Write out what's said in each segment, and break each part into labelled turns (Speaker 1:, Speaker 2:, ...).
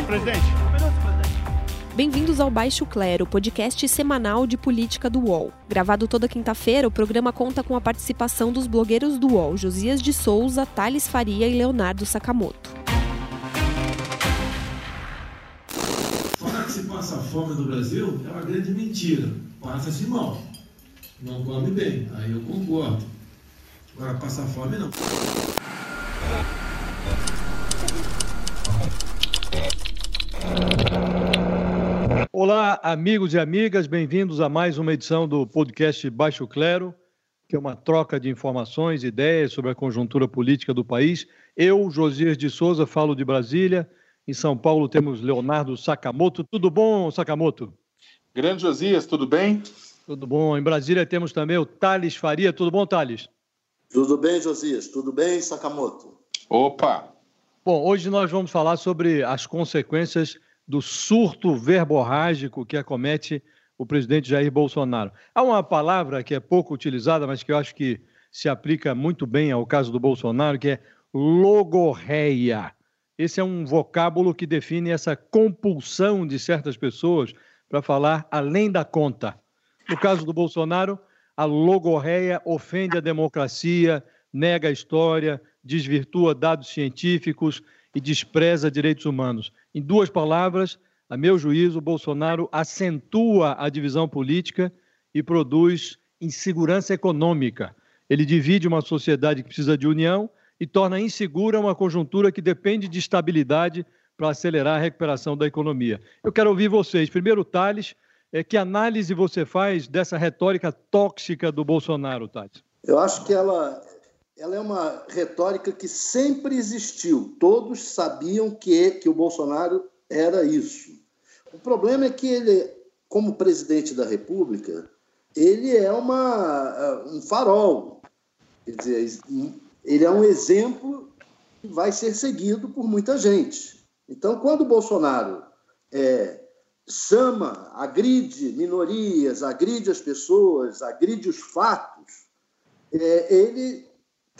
Speaker 1: senhor presidente.
Speaker 2: Bem-vindos ao Baixo Clero, podcast semanal de política do UOL. Gravado toda quinta-feira, o programa conta com a participação dos blogueiros do UOL, Josias de Souza, Thales Faria e Leonardo Sakamoto.
Speaker 3: Falar que se passa fome no Brasil é uma grande mentira. Passa-se mal. Não come bem. Aí eu concordo. Agora, passar fome não.
Speaker 1: Olá, amigos e amigas, bem-vindos a mais uma edição do podcast Baixo Clero, que é uma troca de informações, ideias sobre a conjuntura política do país. Eu, Josias de Souza, falo de Brasília. Em São Paulo temos Leonardo Sakamoto. Tudo bom, Sakamoto?
Speaker 4: Grande Josias, tudo bem?
Speaker 1: Tudo bom. Em Brasília temos também o Thales Faria. Tudo bom, Thales?
Speaker 5: Tudo bem, Josias? Tudo bem, Sakamoto?
Speaker 4: Opa!
Speaker 1: Bom, hoje nós vamos falar sobre as consequências do surto verborrágico que acomete o presidente Jair Bolsonaro. Há uma palavra que é pouco utilizada, mas que eu acho que se aplica muito bem ao caso do Bolsonaro, que é logorreia. Esse é um vocábulo que define essa compulsão de certas pessoas para falar além da conta. No caso do Bolsonaro, a logorreia ofende a democracia, nega a história, desvirtua dados científicos e despreza direitos humanos. Em duas palavras, a meu juízo, Bolsonaro acentua a divisão política e produz insegurança econômica. Ele divide uma sociedade que precisa de união e torna insegura uma conjuntura que depende de estabilidade para acelerar a recuperação da economia. Eu quero ouvir vocês. Primeiro, Thales, é, que análise você faz dessa retórica tóxica do Bolsonaro, Thales?
Speaker 5: Eu acho que ela, ela é uma retórica que sempre existiu. Todos sabiam que, que o Bolsonaro era isso. O problema é que ele, como presidente da República, ele é uma, um farol. Quer dizer, ele é um exemplo que vai ser seguido por muita gente. Então, quando o Bolsonaro é, chama, agride minorias, agride as pessoas, agride os fatos, é, ele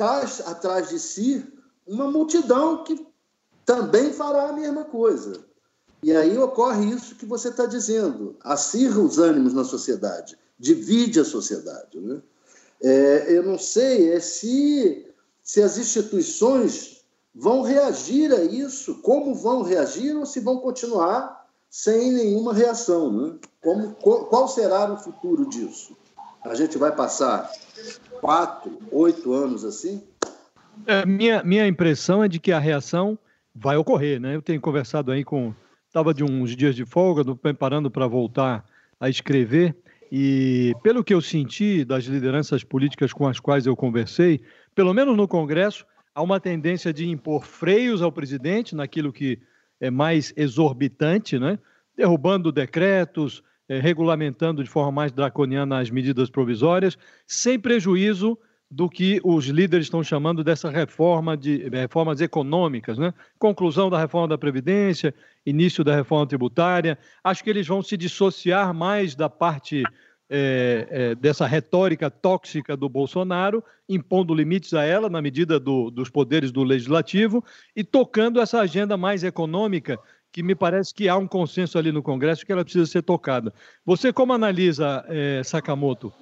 Speaker 5: traz atrás de si uma multidão que também fará a mesma coisa. E aí ocorre isso que você está dizendo, acirra os ânimos na sociedade, divide a sociedade. Né? É, eu não sei é se, se as instituições vão reagir a isso, como vão reagir ou se vão continuar sem nenhuma reação. Né? Como, qual será o futuro disso? A gente vai passar quatro, oito anos assim?
Speaker 1: É, minha, minha impressão é de que a reação vai ocorrer. Né? Eu tenho conversado aí com. Estava de uns dias de folga, preparando para voltar a escrever, e pelo que eu senti das lideranças políticas com as quais eu conversei, pelo menos no Congresso, há uma tendência de impor freios ao presidente naquilo que é mais exorbitante, né? derrubando decretos, regulamentando de forma mais draconiana as medidas provisórias, sem prejuízo do que os líderes estão chamando dessa reforma de reformas econômicas, né? Conclusão da reforma da previdência, início da reforma tributária. Acho que eles vão se dissociar mais da parte é, é, dessa retórica tóxica do Bolsonaro, impondo limites a ela na medida do, dos poderes do legislativo e tocando essa agenda mais econômica que me parece que há um consenso ali no Congresso que ela precisa ser tocada. Você como analisa, é, Sakamoto?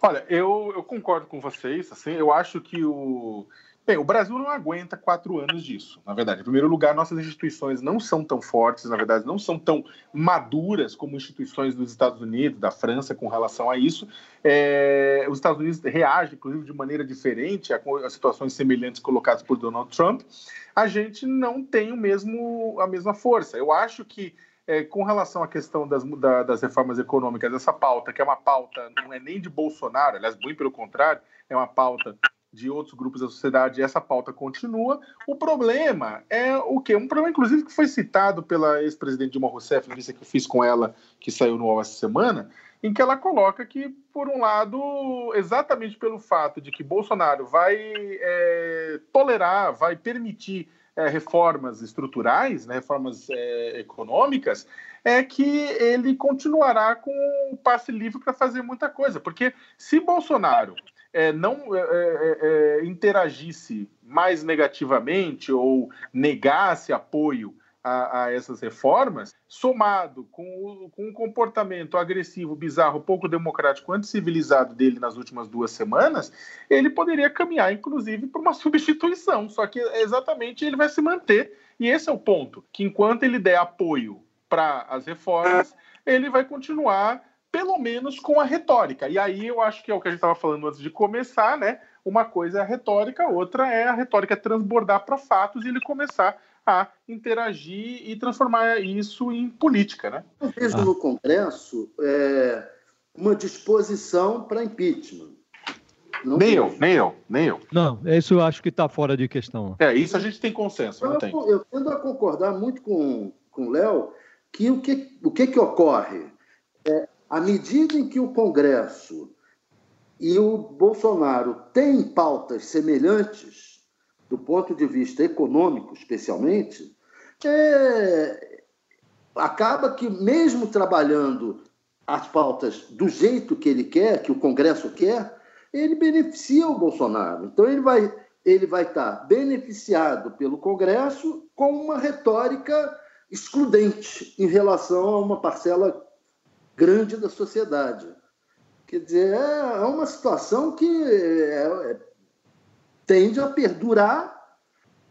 Speaker 4: Olha, eu, eu concordo com vocês. Assim, eu acho que o Bem, o Brasil não aguenta quatro anos disso, na verdade. Em primeiro lugar, nossas instituições não são tão fortes, na verdade, não são tão maduras como instituições dos Estados Unidos, da França, com relação a isso. É, os Estados Unidos reagem, inclusive, de maneira diferente a, a, situações semelhantes colocadas por Donald Trump. A gente não tem o mesmo, a mesma força. Eu acho que é, com relação à questão das, da, das reformas econômicas, essa pauta, que é uma pauta, não é nem de Bolsonaro, aliás, muito pelo contrário, é uma pauta de outros grupos da sociedade, essa pauta continua. O problema é o quê? Um problema, inclusive, que foi citado pela ex-presidente Dilma Rousseff, na lista que eu fiz com ela, que saiu no UOL essa semana, em que ela coloca que, por um lado, exatamente pelo fato de que Bolsonaro vai é, tolerar, vai permitir é, reformas estruturais, né, reformas é, econômicas, é que ele continuará com o passe livre para fazer muita coisa. Porque se Bolsonaro é, não é, é, é, interagisse mais negativamente ou negasse apoio a, a, essas reformas, somado com, o, com um comportamento agressivo, bizarro, pouco democrático, anticivilizado dele nas últimas duas semanas, ele poderia caminhar, inclusive, para uma substituição. Só que exatamente ele vai se manter. E esse é o ponto: que enquanto ele der apoio para as reformas, ele vai continuar, pelo menos, com a retórica. E aí eu acho que é o que a gente estava falando antes de começar, né? Uma coisa é a retórica, outra é a retórica transbordar para fatos e ele começar a interagir e transformar isso em política. Né?
Speaker 5: Eu vejo ah. no Congresso é, uma disposição para impeachment.
Speaker 4: Não nem eu, nem eu, nem eu.
Speaker 1: Não, isso eu acho que está fora de questão.
Speaker 4: É, isso a gente tem consenso.
Speaker 5: Eu,
Speaker 4: tem.
Speaker 5: eu tendo a concordar muito com, com o Léo que o que, o que, que ocorre? À medida em que o Congresso e o Bolsonaro têm pautas semelhantes, do ponto de vista econômico, especialmente, é, acaba que, mesmo trabalhando as pautas do jeito que ele quer, que o Congresso quer, ele beneficia o Bolsonaro. Então, ele vai, ele vai estar beneficiado pelo Congresso com uma retórica excludente em relação a uma parcela grande da sociedade. Quer dizer, é, é uma situação que é, é tende a perdurar.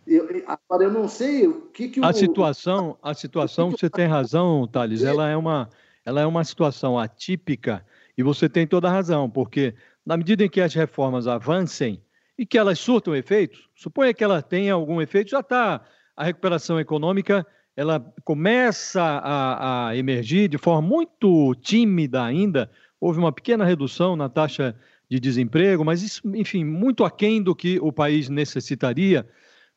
Speaker 5: Eu, agora, eu não sei o que, que
Speaker 1: a o... situação, a situação, que que você tem razão, Thales, ela é uma, ela é uma situação atípica e você tem toda a razão, porque na medida em que as reformas avancem e que elas surtam efeitos, suponha que ela tenha algum efeito, já está a recuperação econômica, ela começa a, a emergir de forma muito tímida ainda. Houve uma pequena redução na taxa de desemprego, mas isso, enfim, muito aquém do que o país necessitaria.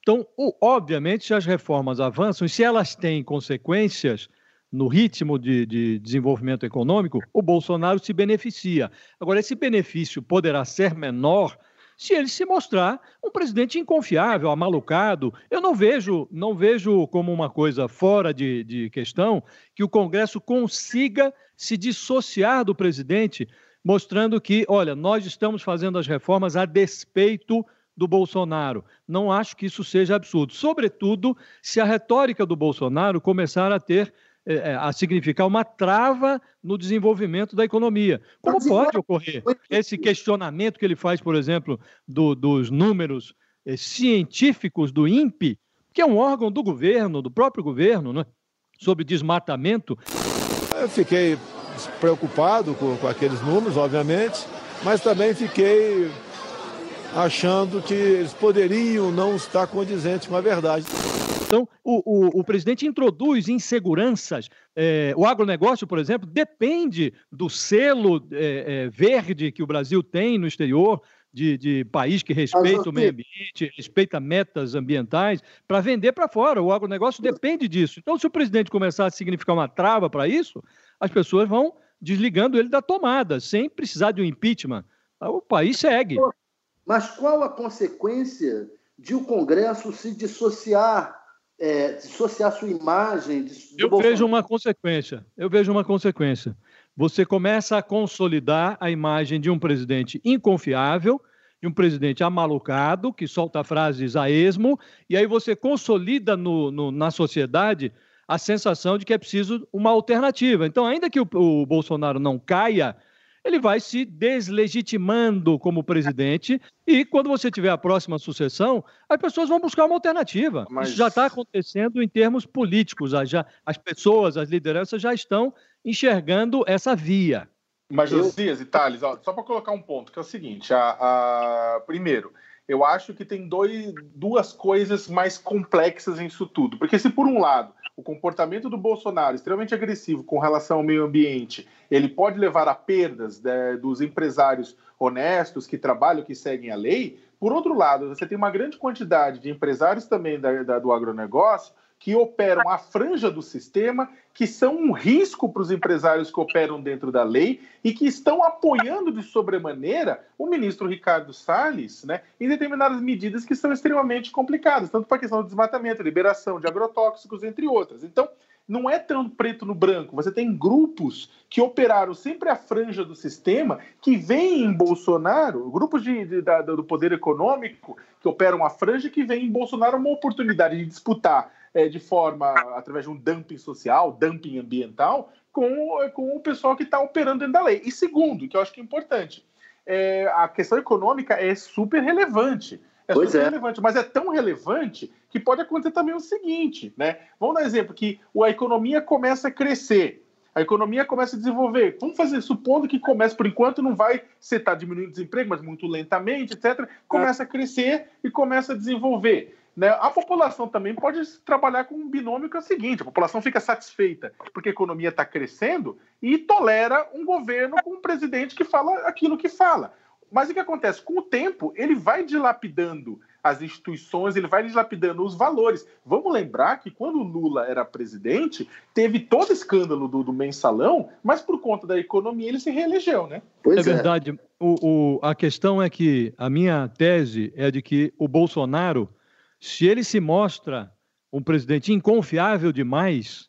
Speaker 1: Então, obviamente, se as reformas avançam e se elas têm consequências no ritmo de, de, desenvolvimento econômico, o Bolsonaro se beneficia. Agora, esse benefício poderá ser menor se ele se mostrar um presidente inconfiável, amalucado. Eu não vejo, não vejo como uma coisa fora de, de questão que o Congresso consiga se dissociar do presidente mostrando que, olha, nós estamos fazendo as reformas a despeito do Bolsonaro. Não acho que isso seja absurdo, sobretudo se a retórica do Bolsonaro começar a ter a significar uma trava no desenvolvimento da economia. Como pode ocorrer esse questionamento que ele faz, por exemplo, do, dos números é, científicos do INPE, que é um órgão do governo, do próprio governo, né, sobre desmatamento?
Speaker 6: Eu fiquei preocupado com, com aqueles números, obviamente, mas também fiquei achando que eles poderiam não estar condizentes com a verdade.
Speaker 1: Então, o, o, o presidente introduz inseguranças. É, o agronegócio, por exemplo, depende do selo é, é, verde que o Brasil tem no exterior, de, de país que respeita o meio ambiente, respeita metas ambientais, para vender para fora. O agronegócio depende disso. Então, se o presidente começar a significar uma trava para isso, as pessoas vão desligando ele da tomada, sem precisar de um impeachment. O país segue.
Speaker 5: Mas qual a consequência de o Congresso se dissociar, é, dissociar sua imagem? De,
Speaker 1: Eu Bolsonaro? vejo uma consequência. Eu vejo uma consequência. Você começa a consolidar a imagem de um presidente inconfiável, de um presidente amalucado, que solta frases a esmo, e aí você consolida no, no, na sociedade a sensação de que é preciso uma alternativa. Então, ainda que o, o Bolsonaro não caia, ele vai se deslegitimando como presidente e quando você tiver a próxima sucessão, as pessoas vão buscar uma alternativa. Mas... Isso já está acontecendo em termos políticos. Já, as pessoas, as lideranças já estão enxergando essa via.
Speaker 4: Mas, Josias e Thales, ó, só para colocar um ponto, que é o seguinte: a, a... primeiro, eu acho que tem dois, duas coisas mais complexas nisso tudo. Porque se por um lado o comportamento do Bolsonaro extremamente agressivo com relação ao meio ambiente, ele pode levar a perdas né, dos empresários honestos que trabalham, que seguem a lei. Por outro lado, você tem uma grande quantidade de empresários também da, da, do agronegócio que operam à franja do sistema, que são um risco para os empresários que operam dentro da lei e que estão apoiando de sobremaneira o ministro Ricardo Salles né, em determinadas medidas que são extremamente complicadas, tanto para a questão do desmatamento, liberação de agrotóxicos, entre outras. Então, não é tão preto no branco. Você tem grupos que operaram sempre à franja do sistema, que veem em Bolsonaro, grupos de, de, da, do poder econômico que operam à franja, que veem em Bolsonaro uma oportunidade de disputar é, de forma, através de um dumping social, dumping ambiental, com, com o pessoal que está operando dentro da lei. E segundo, que eu acho que é importante, é, a questão econômica é super relevante. É pois super é. relevante, mas é tão relevante que pode acontecer também o seguinte, né? Vamos dar um exemplo que a economia começa a crescer, a economia começa a desenvolver. Vamos fazer, supondo que começa, por enquanto, não vai ser tá diminuindo o desemprego, mas muito lentamente, etc. Começa a crescer e começa a desenvolver. Né? A população também pode trabalhar com um binômio que é o seguinte: a população fica satisfeita porque a economia está crescendo e tolera um governo com um presidente que fala aquilo que fala. Mas o que acontece? Com o tempo, ele vai dilapidando as instituições, ele vai dilapidando os valores. Vamos lembrar que quando o Lula era presidente, teve todo escândalo do, do mensalão, mas por conta da economia ele se reelegeu, né?
Speaker 1: Pois é, é. verdade. O, o, a questão é que a minha tese é de que o Bolsonaro, se ele se mostra um presidente inconfiável demais,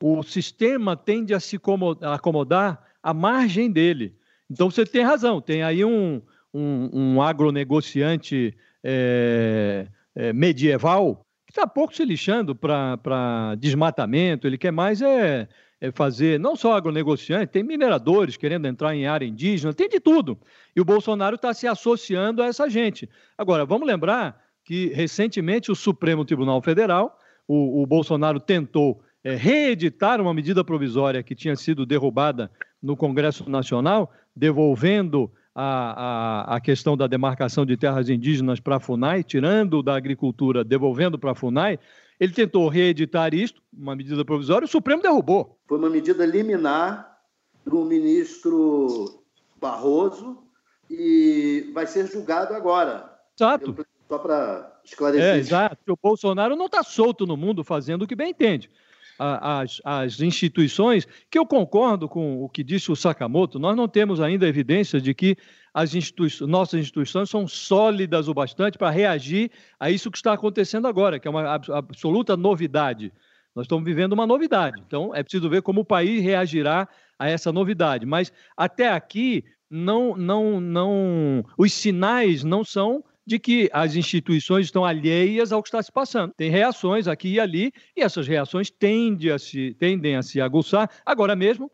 Speaker 1: o sistema tende a se acomodar à margem dele. Então você tem razão, tem aí um, um, um agronegociante é, é, medieval que está pouco se lixando para desmatamento, ele quer mais é, é, fazer, não só agronegociante, tem mineradores querendo entrar em área indígena, tem de tudo. E o Bolsonaro está se associando a essa gente. Agora, vamos lembrar que recentemente o Supremo Tribunal Federal, o, o Bolsonaro tentou é, reeditar uma medida provisória que tinha sido derrubada no Congresso Nacional, devolvendo a, a, a questão da demarcação de terras indígenas para a FUNAI, tirando da agricultura, devolvendo para a FUNAI. Ele tentou reeditar isto, uma medida provisória, o Supremo derrubou.
Speaker 5: Foi uma medida liminar do ministro Barroso e vai ser julgado agora.
Speaker 1: Exato.
Speaker 5: Só para esclarecer.
Speaker 1: É, exato. O Bolsonaro não está solto no mundo fazendo o que bem entende as, as instituições, que eu concordo com o que disse o Sakamoto, nós não temos ainda evidência de que as institui nossas instituições são sólidas o bastante para reagir a isso que está acontecendo agora, que é uma absoluta novidade. Nós estamos vivendo uma novidade, então é preciso ver como o país reagirá a essa novidade. Mas até aqui, não, não, não, os sinais não são de que as instituições estão alheias ao que está se passando. Tem reações aqui e ali, e essas reações tendem a se, tendem a se aguçar. Agora mesmo,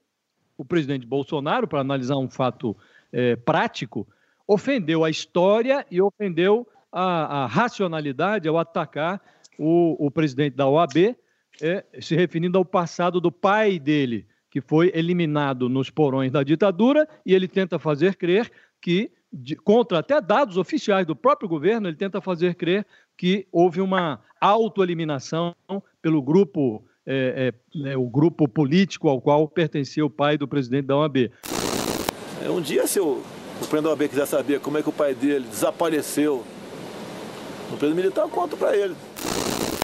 Speaker 1: o presidente Bolsonaro, para analisar um fato é, prático, ofendeu a história e ofendeu a, a racionalidade ao atacar o, o, presidente da OAB, é, se referindo ao passado do pai dele, que foi eliminado nos porões da ditadura, e ele tenta fazer crer que de, contra até dados oficiais do próprio governo, ele tenta fazer crer que houve uma autoeliminação pelo grupo, é, é, né, o grupo político ao qual pertencia o pai do presidente da OAB.
Speaker 6: É, um dia, se o, o presidente da OAB quiser saber como é que o pai dele desapareceu no período militar, eu conto para ele.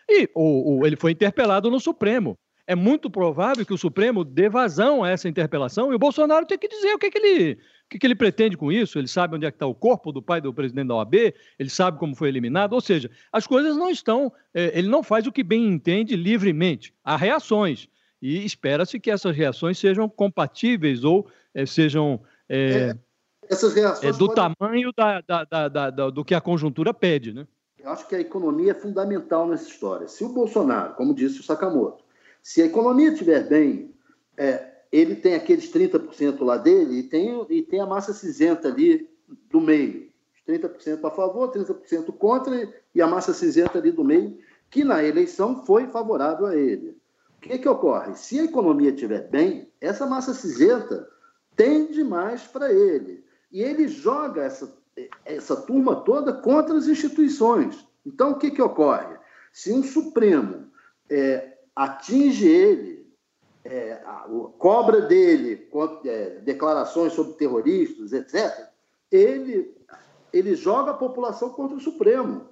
Speaker 1: E o, ele foi interpelado no Supremo. É muito provável que o Supremo dê vazão a essa interpelação e o Bolsonaro tem que dizer o que, que ele que, que ele pretende com isso? Ele sabe onde é que está o corpo do pai do presidente da OAB, ele sabe como foi eliminado, ou seja, as coisas não estão. É, ele não faz o que bem entende livremente. Há reações. E espera-se que essas reações sejam compatíveis ou é, sejam. É, é essas reações é, do podem... tamanho da, da, da, do que a conjuntura pede, né?
Speaker 5: Eu acho que a economia é fundamental nessa história. Se o Bolsonaro, como disse o Sakamoto, se a economia estiver bem, é, ele tem aqueles 30% lá dele e tem, e tem a massa cinzenta ali do meio. 30% a favor, 30% contra e a massa cinzenta ali do meio, que na eleição foi favorável a ele. O que, que ocorre? Se a economia estiver bem, essa massa cinzenta tende mais para ele. E ele joga essa, essa turma toda contra as instituições. Então, o que, que ocorre? Se um Supremo é, atinge ele é, a, cobra dele é, declarações sobre terroristas, etc., ele, ele joga a população contra o Supremo.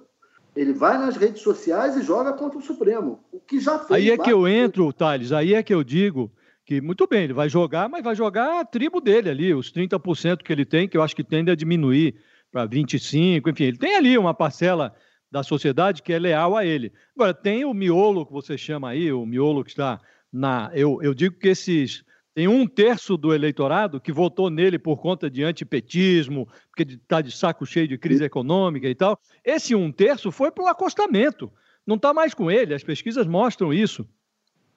Speaker 5: Ele vai nas redes sociais e joga contra o Supremo. O que já fez.
Speaker 1: Aí é que eu entro, Thales, aí é que eu digo que, muito bem, ele vai jogar, mas vai jogar a tribo dele ali, os 30% que ele tem, que eu acho que tende a diminuir para 25%, enfim, ele tem ali uma parcela da sociedade que é leal a ele. Agora, tem o miolo que você chama aí, o miolo que está na. Eu, eu digo que esses. Tem um terço do eleitorado que votou nele por conta de antipetismo, porque está de saco cheio de crise econômica e tal. Esse um terço foi para o acostamento. não está mais com ele, as pesquisas mostram isso.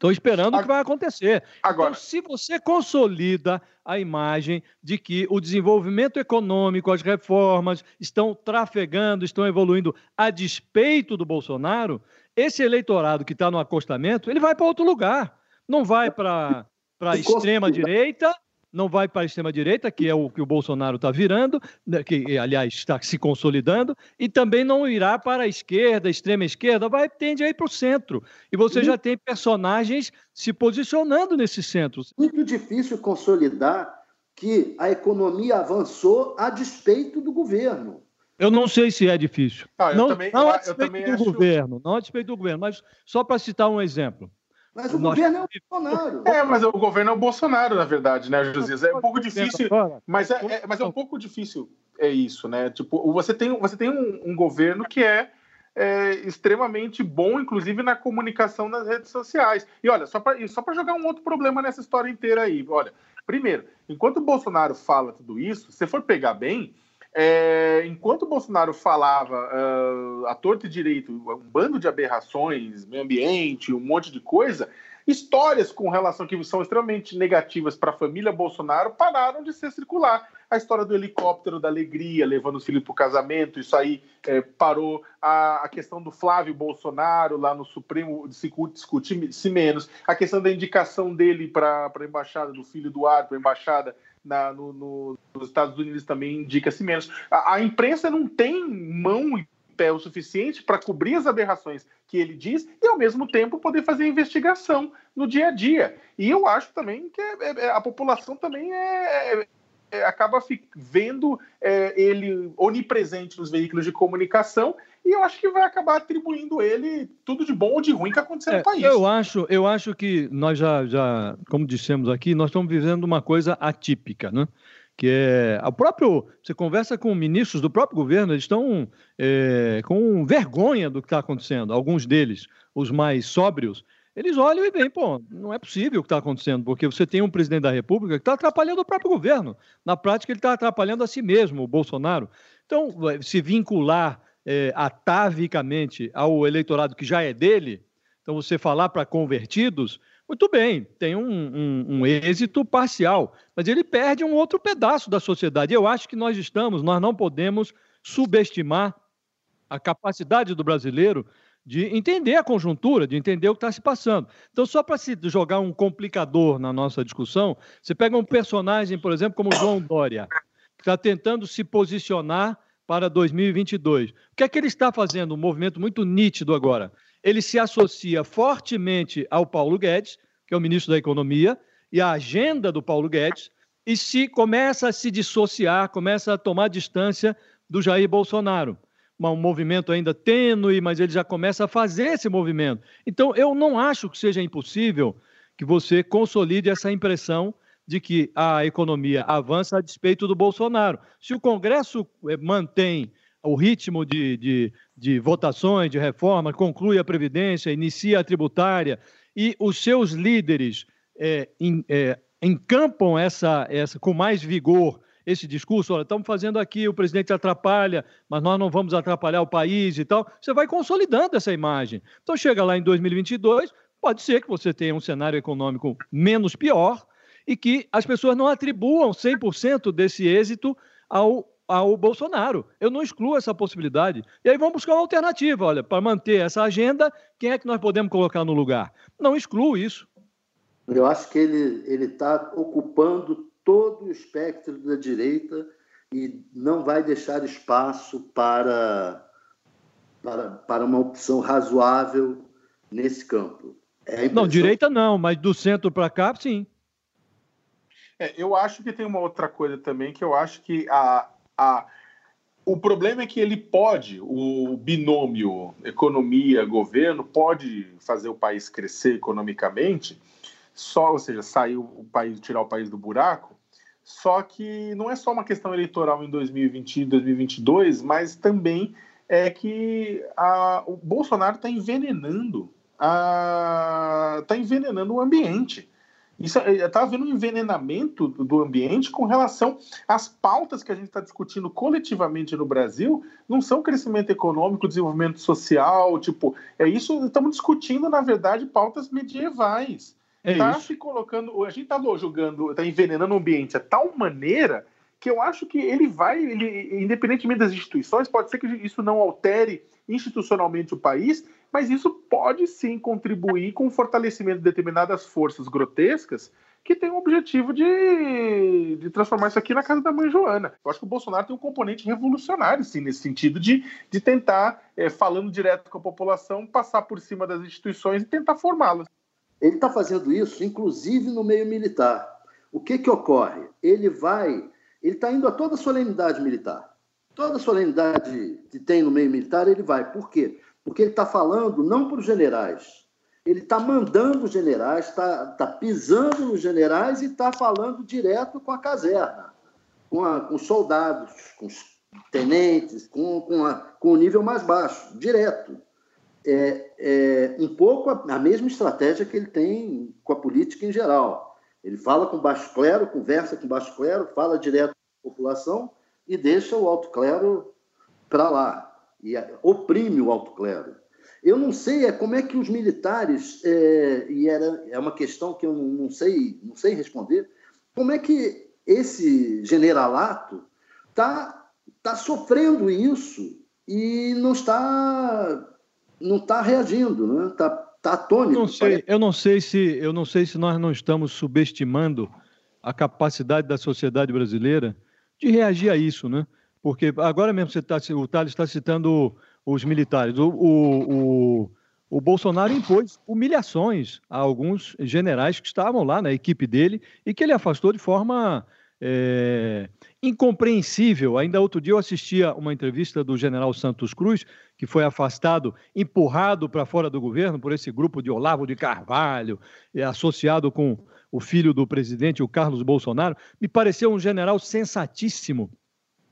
Speaker 1: Estou esperando o que vai acontecer.
Speaker 4: Agora,
Speaker 1: então, se você consolida a imagem de que o desenvolvimento econômico, as reformas estão trafegando, estão evoluindo a despeito do Bolsonaro, esse eleitorado que está no acostamento, ele vai para outro lugar. Não vai para a extrema-direita, não vai para a extrema-direita, que é o que o Bolsonaro está virando, né, que, aliás, está se consolidando, e também não irá para a esquerda, extrema-esquerda, vai tende a ir para o centro. E você já tem personagens se posicionando nesses centros.
Speaker 5: Muito difícil consolidar que a economia avançou a despeito do governo.
Speaker 1: Eu não sei se é difícil.
Speaker 4: Ah,
Speaker 1: não,
Speaker 4: também,
Speaker 1: não a despeito do acho... governo, não a despeito do governo, mas só para citar um exemplo.
Speaker 5: Mas o Nós... governo é o Bolsonaro.
Speaker 4: É, mas o governo é o Bolsonaro, na verdade, né, Josias? É um pouco difícil, mas é, é, mas é um pouco difícil é isso, né? Tipo, você tem, você tem um, um governo que é, é, extremamente bom, inclusive na comunicação nas redes sociais. E olha, só para só jogar um outro problema nessa história inteira aí, olha. Primeiro, enquanto o Bolsonaro fala tudo isso, se for pegar bem, é, enquanto o Bolsonaro falava uh, a torto e direito, um bando de aberrações, meio ambiente, um monte de coisa, histórias com relação que são extremamente negativas para a família Bolsonaro pararam de ser circular. A história do helicóptero da alegria, levando os filhos para o casamento, isso aí é, parou. A, a, questão do Flávio Bolsonaro lá no Supremo discutir-se menos. A questão da indicação dele para a embaixada, do filho do Ar para a embaixada na, no, no, nos Estados Unidos também indica-se menos. A, a, imprensa não tem mão e pé o suficiente para cobrir as aberrações que ele diz e, ao mesmo tempo, poder fazer investigação no dia a dia. E eu acho também que é, é, é a população também é, é acaba vendo ele onipresente nos veículos de comunicação e eu acho que vai acabar atribuindo ele tudo de bom ou de ruim que aconteceu é, no país.
Speaker 1: Eu acho, eu acho que nós já, já, como dissemos aqui, nós estamos vivendo uma coisa atípica, né? que é o próprio. Você conversa com ministros do próprio governo, eles estão é, com vergonha do que está acontecendo. Alguns deles, os mais sóbrios, eles olham e veem, pô, não é possível o que está acontecendo, porque você tem um presidente da República que está atrapalhando o próprio governo. Na prática, ele está atrapalhando a si mesmo, o Bolsonaro. Então, se vincular é, atavicamente ao eleitorado que já é dele, então você falar para convertidos, muito bem, tem um, um, um, êxito parcial, mas ele perde um outro pedaço da sociedade. Eu acho que nós estamos, nós não podemos subestimar a capacidade do brasileiro de entender a conjuntura, de entender o que está se passando. Então, só para se jogar um complicador na nossa discussão, você pega um personagem, por exemplo, como João Dória, que está tentando se posicionar para 2022. O que é que ele está fazendo? Um movimento muito nítido agora. Ele se associa fortemente ao Paulo Guedes, que é o ministro da Economia, e à agenda do Paulo Guedes, e se começa a se dissociar, começa a tomar distância do Jair Bolsonaro. Um movimento ainda tênue, mas ele já começa a fazer esse movimento. Então, eu não acho que seja impossível que você consolide essa impressão de que a economia avança a despeito do Bolsonaro. Se o Congresso eh, mantém o ritmo de, de, de votações, de reforma, conclui a Previdência, inicia a tributária, e os seus líderes é, em, é, encampam essa, essa com mais vigor esse discurso, olha, estamos fazendo aqui, o presidente atrapalha, mas nós não vamos atrapalhar o país e tal, você vai consolidando essa imagem. Então chega lá em 2022, pode ser que você tenha um cenário econômico menos pior, e que as pessoas não atribuam 100% desse êxito ao, ao Bolsonaro. Eu não excluo essa possibilidade. E aí vamos buscar uma alternativa. Olha, para manter essa agenda, quem é que nós podemos colocar no lugar? Não excluo isso.
Speaker 5: Eu acho que ele está ocupando todo o espectro da direita e não vai deixar espaço para, para, para uma opção razoável nesse campo.
Speaker 1: É não, direita não, mas do centro para cá, sim.
Speaker 4: É, eu acho que tem uma outra coisa também que eu acho que a, a, o problema é que ele pode, o binômio economia-governo, pode fazer o país crescer economicamente, só, ou seja, sair o país, tirar o país do buraco, só que não é só uma questão eleitoral em 2020 e 2022, mas também é que a, o Bolsonaro está envenenando, está envenenando o ambiente. Está havendo um envenenamento do ambiente com relação às pautas que a gente está discutindo coletivamente no Brasil, não são crescimento econômico, desenvolvimento social, tipo, é isso, estamos discutindo, na verdade, pautas medievais. É tá isso. se colocando, a gente está jogando, está envenenando o ambiente de tal maneira que eu acho que ele vai, ele, independentemente das instituições, pode ser que isso não altere institucionalmente o país, mas isso pode sim contribuir com o fortalecimento de determinadas forças grotescas que tem o objetivo de, de transformar isso aqui na casa da mãe Joana. Eu acho que o Bolsonaro tem um componente revolucionário, sim, nesse sentido de, de tentar, é, falando direto com a população, passar por cima das instituições e tentar formá-las.
Speaker 5: Ele está fazendo isso, inclusive no meio militar. O que, que ocorre? Ele vai, ele está indo a toda solenidade militar. Toda solenidade que tem no meio militar, ele vai. Por quê? Porque ele está falando não para os generais, ele está mandando os generais, está tá pisando nos generais e está falando direto com a caserna, com, a, com os soldados, com os tenentes, com, com, a, com o nível mais baixo, direto. É, é um pouco a, a, mesma estratégia que ele tem com a política em geral. Ele fala com baixo clero, conversa com baixo clero, fala direto com a população e deixa o alto clero para lá e oprime o alto clero. Eu não sei é como é que os militares é, e era é uma questão que eu não sei não sei responder como é que esse generalato está tá sofrendo isso e não está não está reagindo, né? Está tá atônito.
Speaker 1: Eu não, sei, eu não sei se eu não sei se nós não estamos subestimando a capacidade da sociedade brasileira de reagir a isso, né? Porque agora mesmo você tá, o Thales está citando os militares. O, o, o, o, Bolsonaro impôs humilhações a alguns generais que estavam lá na equipe dele e que ele afastou de forma é, incompreensível. Ainda outro dia eu assistia uma entrevista do general Santos Cruz, que foi afastado, empurrado para fora do governo por esse grupo de Olavo de Carvalho, é, associado com o filho do presidente, o Carlos Bolsonaro. Me pareceu um general sensatíssimo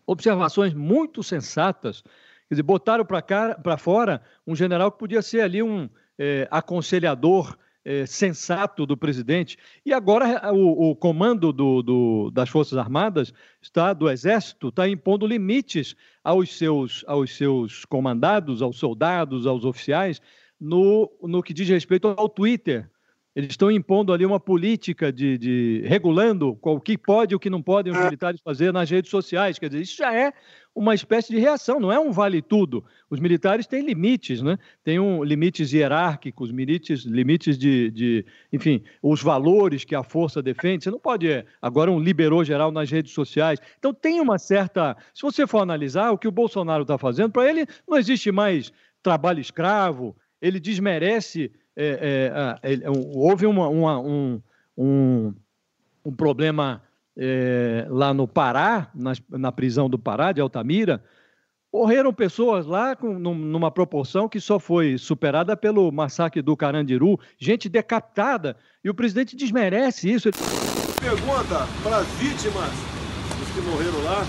Speaker 1: observações muito sensatas. Quer dizer, botaram para fora um general que podia ser ali um é, aconselhador é, sensato do presidente. E agora o, o comando do, do, das Forças Armadas, está, do Exército, está impondo limites aos seus, aos seus comandados, aos soldados, aos oficiais, no, no que diz respeito ao Twitter. Eles estão impondo ali uma política de, de regulando o que pode e o que não podem os militares fazer nas redes sociais. Quer dizer, isso já é uma espécie de reação, não é um vale tudo. Os militares têm limites, né? Tem um, limites hierárquicos, limites, limites de, de, enfim, os valores que a força defende. Você não pode é, agora um liberou geral nas redes sociais. Então tem uma certa, se você for analisar o que o Bolsonaro está fazendo, para ele não existe mais trabalho escravo. Ele desmerece é, é, é, houve uma, uma, um, um, um, problema é, lá no Pará, na, na, prisão do Pará, de Altamira. Morreram pessoas lá com, numa proporção que só foi superada pelo massacre do Carandiru, gente decapitada, e o presidente desmerece isso.
Speaker 6: Pergunta para as vítimas, os que morreram lá,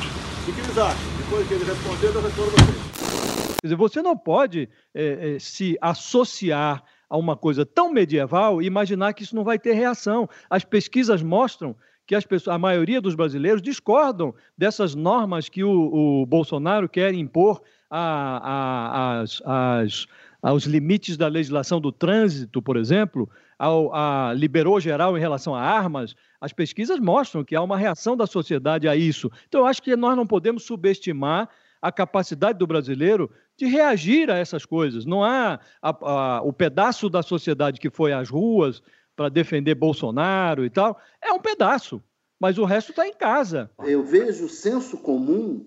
Speaker 6: o que eles acham? Depois que ele responder, eu respondo vocês.
Speaker 1: Quer dizer, você não pode é, é, se associar a uma coisa tão medieval e imaginar que isso não vai ter reação. As pesquisas mostram que as pessoas, a maioria dos brasileiros discordam dessas normas que o, o Bolsonaro quer impor a, a, as, as, aos limites da legislação do trânsito, por exemplo, ao, a liberou geral em relação a armas. As pesquisas mostram que há uma reação da sociedade a isso. Então, eu acho que nós não podemos subestimar a capacidade do brasileiro de reagir a essas coisas. Não há a, a, o pedaço da sociedade que foi às ruas para defender Bolsonaro e tal, é um pedaço, mas o resto está em casa.
Speaker 5: Eu vejo o senso comum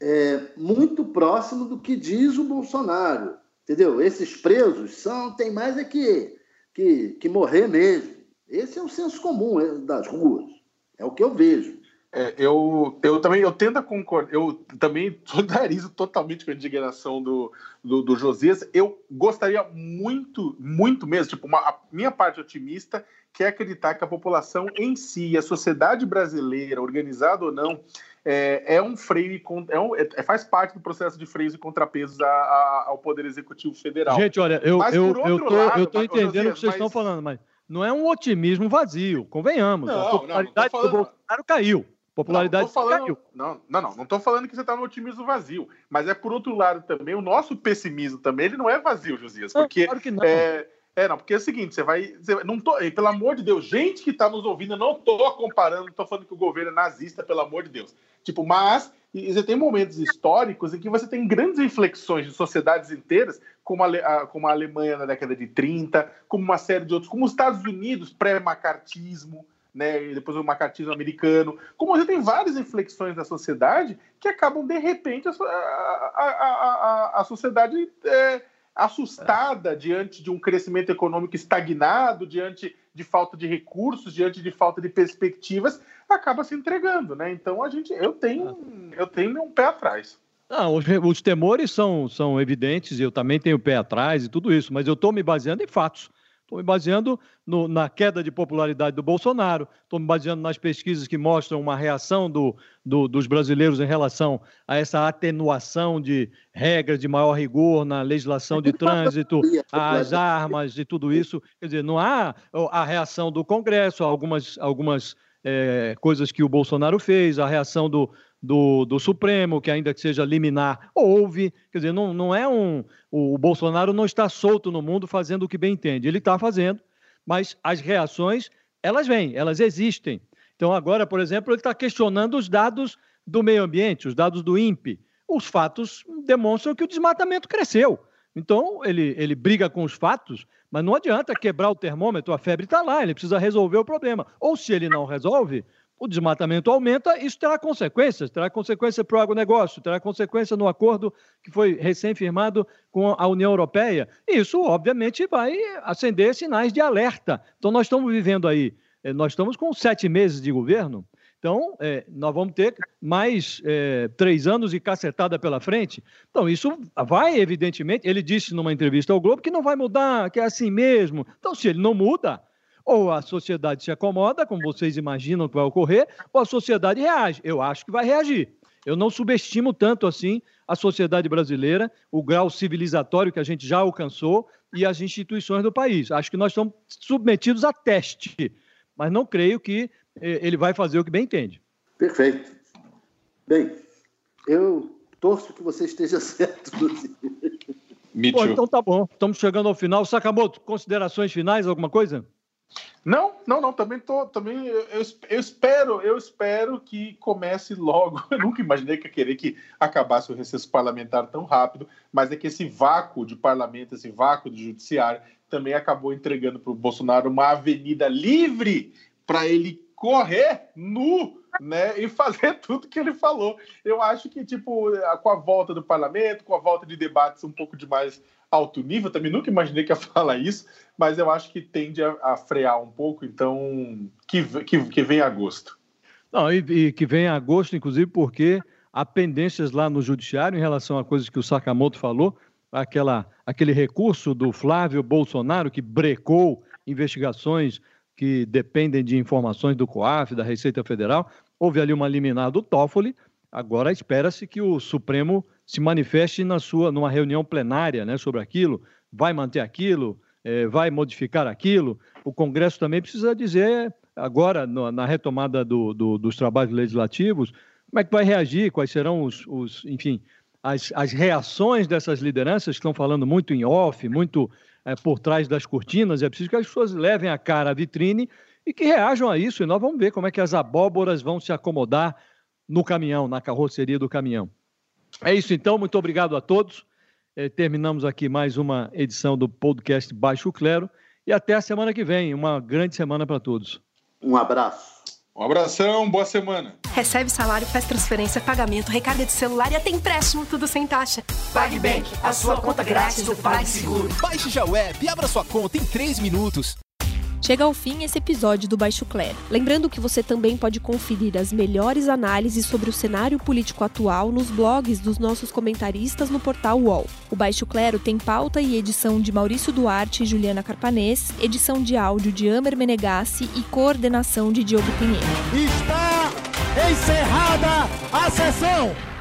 Speaker 5: é, muito próximo do que diz o Bolsonaro, entendeu? Esses presos são tem mais é que, que, que morrer mesmo. Esse é o senso comum é, das ruas, é o que eu vejo.
Speaker 4: É, eu, eu também eu tendo a concordar, eu também solidarizo totalmente com a indignação do, do, do Josias. Eu gostaria muito, muito mesmo, tipo, uma, a minha parte otimista quer acreditar que a população em si, a sociedade brasileira, organizada ou não, é, é um freio, é um, é, faz parte do processo de freios e contrapesos a, a, ao Poder Executivo Federal.
Speaker 1: Gente, olha, eu, eu, eu, tô, lado, eu tô entendendo o que vocês mas... estão falando, mas não é um otimismo vazio, convenhamos.
Speaker 4: Não,
Speaker 1: a popularidade não falando... do Bolsonaro caiu. Popularidade
Speaker 4: não, falando, caiu. Não, não, não. Não estou falando que você está no otimismo vazio. Mas é por outro lado também, o nosso pessimismo também, ele não é vazio, Josias. Porque claro que não. É, é, não, porque é o seguinte, você vai. Você, não tô, pelo amor de Deus, gente que está nos ouvindo, eu não estou comparando, não estou falando que o governo é nazista, pelo amor de Deus. Tipo, mas você tem momentos históricos em que você tem grandes inflexões de sociedades inteiras, como a, como a Alemanha na década de 30, como uma série de outros, como os Estados Unidos, pré-macartismo, né, e depois o macartismo americano. Como você tem várias inflexões da sociedade que acabam, de repente, a, a, a, a sociedade. É, assustada é. diante de um crescimento econômico estagnado, diante de falta de recursos, diante de falta de perspectivas, acaba se entregando, né? Então a gente, eu tenho, é. eu tenho um pé atrás.
Speaker 1: Não, os, os temores são, são evidentes, eu também tenho pé atrás e tudo isso, mas eu estou me baseando em fatos. Estou me baseando no, na queda de popularidade do Bolsonaro, estou me baseando nas pesquisas que mostram uma reação do, do, dos brasileiros em relação a essa atenuação de regras de maior rigor na legislação de trânsito, as armas e tudo isso. Quer dizer, não há a reação do Congresso, algumas, algumas é, coisas que o Bolsonaro fez, a reação do, do, do Supremo, que ainda que seja liminar, houve. Quer dizer, não, não é um. O Bolsonaro não está solto no mundo fazendo o que bem entende. Ele está fazendo, mas as reações, elas vêm, elas existem. Então, agora, por exemplo, ele está questionando os dados do meio ambiente, os dados do INPE. Os fatos demonstram que o desmatamento cresceu. Então, ele, ele briga com os fatos, mas não adianta quebrar o termômetro, a febre está lá, ele precisa resolver o problema. Ou se ele não resolve, o desmatamento aumenta, isso terá consequências, terá consequência para o agronegócio, terá consequência no acordo que foi recém-firmado com a União Europeia. E isso, obviamente, vai acender sinais de alerta. Então, nós estamos vivendo aí, eh, nós estamos com sete meses de governo, então, é, nós vamos ter mais é, três anos e cacetada pela frente. Então, isso vai, evidentemente. Ele disse numa entrevista ao Globo que não vai mudar, que é assim mesmo. Então, se ele não muda, ou a sociedade se acomoda, como vocês imaginam que vai ocorrer, ou a sociedade reage. Eu acho que vai reagir. Eu não subestimo tanto assim a sociedade brasileira, o grau civilizatório que a gente já alcançou e as instituições do país. Acho que nós estamos submetidos a teste, mas não creio que ele vai fazer o que bem entende.
Speaker 5: Perfeito. Bem, eu torço que você esteja certo,
Speaker 1: Bom, então tá bom. Estamos chegando ao final. Sakamoto, considerações finais, alguma coisa?
Speaker 4: Não, não, não. Também tô, também eu, eu, espero, eu espero que comece logo. Eu nunca imaginei que ia querer que acabasse o recesso parlamentar tão rápido, mas é que esse vácuo de parlamento, esse vácuo de judiciário, também acabou entregando para o Bolsonaro uma avenida livre para ele correr nu, né, e fazer tudo que ele falou. Eu acho que tipo com a volta do parlamento, com a volta de debates um pouco de mais alto nível, também nunca imaginei que ia falar isso, mas eu acho que tende a, a frear um pouco, então que, que, que vem agosto.
Speaker 1: Não, e, e que vem agosto, inclusive, porque há pendências lá no judiciário em relação a coisas que o Sakamoto falou, aquela, aquele recurso do Flávio Bolsonaro que brecou investigações que dependem de informações do COAF, da Receita Federal. Houve ali uma liminar do Toffoli, agora espera-se que o Supremo se manifeste na sua, numa reunião plenária né, sobre aquilo, vai manter aquilo, é, vai modificar aquilo. O Congresso também precisa dizer, agora, no, na retomada do, do, dos trabalhos legislativos, como é que vai reagir, quais serão os, os enfim, as, as reações dessas lideranças que estão falando muito em off, muito é, por trás das cortinas. É preciso que as pessoas levem a cara à vitrine e que reajam a isso. E nós vamos ver como é que as abóboras vão se acomodar no caminhão, na carroceria do caminhão. É isso então, muito obrigado a todos. É, terminamos aqui mais uma edição do podcast Baixo Clero e até a semana que vem. Uma grande semana para todos.
Speaker 5: Um abraço.
Speaker 4: Um abração, boa semana.
Speaker 2: Recebe salário, faz transferência, pagamento, recarga de celular e até empréstimo, tudo sem taxa.
Speaker 7: PagBank, a sua conta grátis do PagSeguro.
Speaker 8: Baixe já o app e abra sua conta em 3 minutos.
Speaker 2: Chega ao fim esse episódio do Baixo Clero. Lembrando que você também pode conferir as melhores análises sobre o cenário político atual nos blogs dos nossos comentaristas no portal UOL. O Baixo Clero tem pauta e edição de Maurício Duarte e Juliana Carpanês, edição de áudio de Amer Menegassi e coordenação de Diogo Pinheiro.
Speaker 9: Está encerrada a sessão!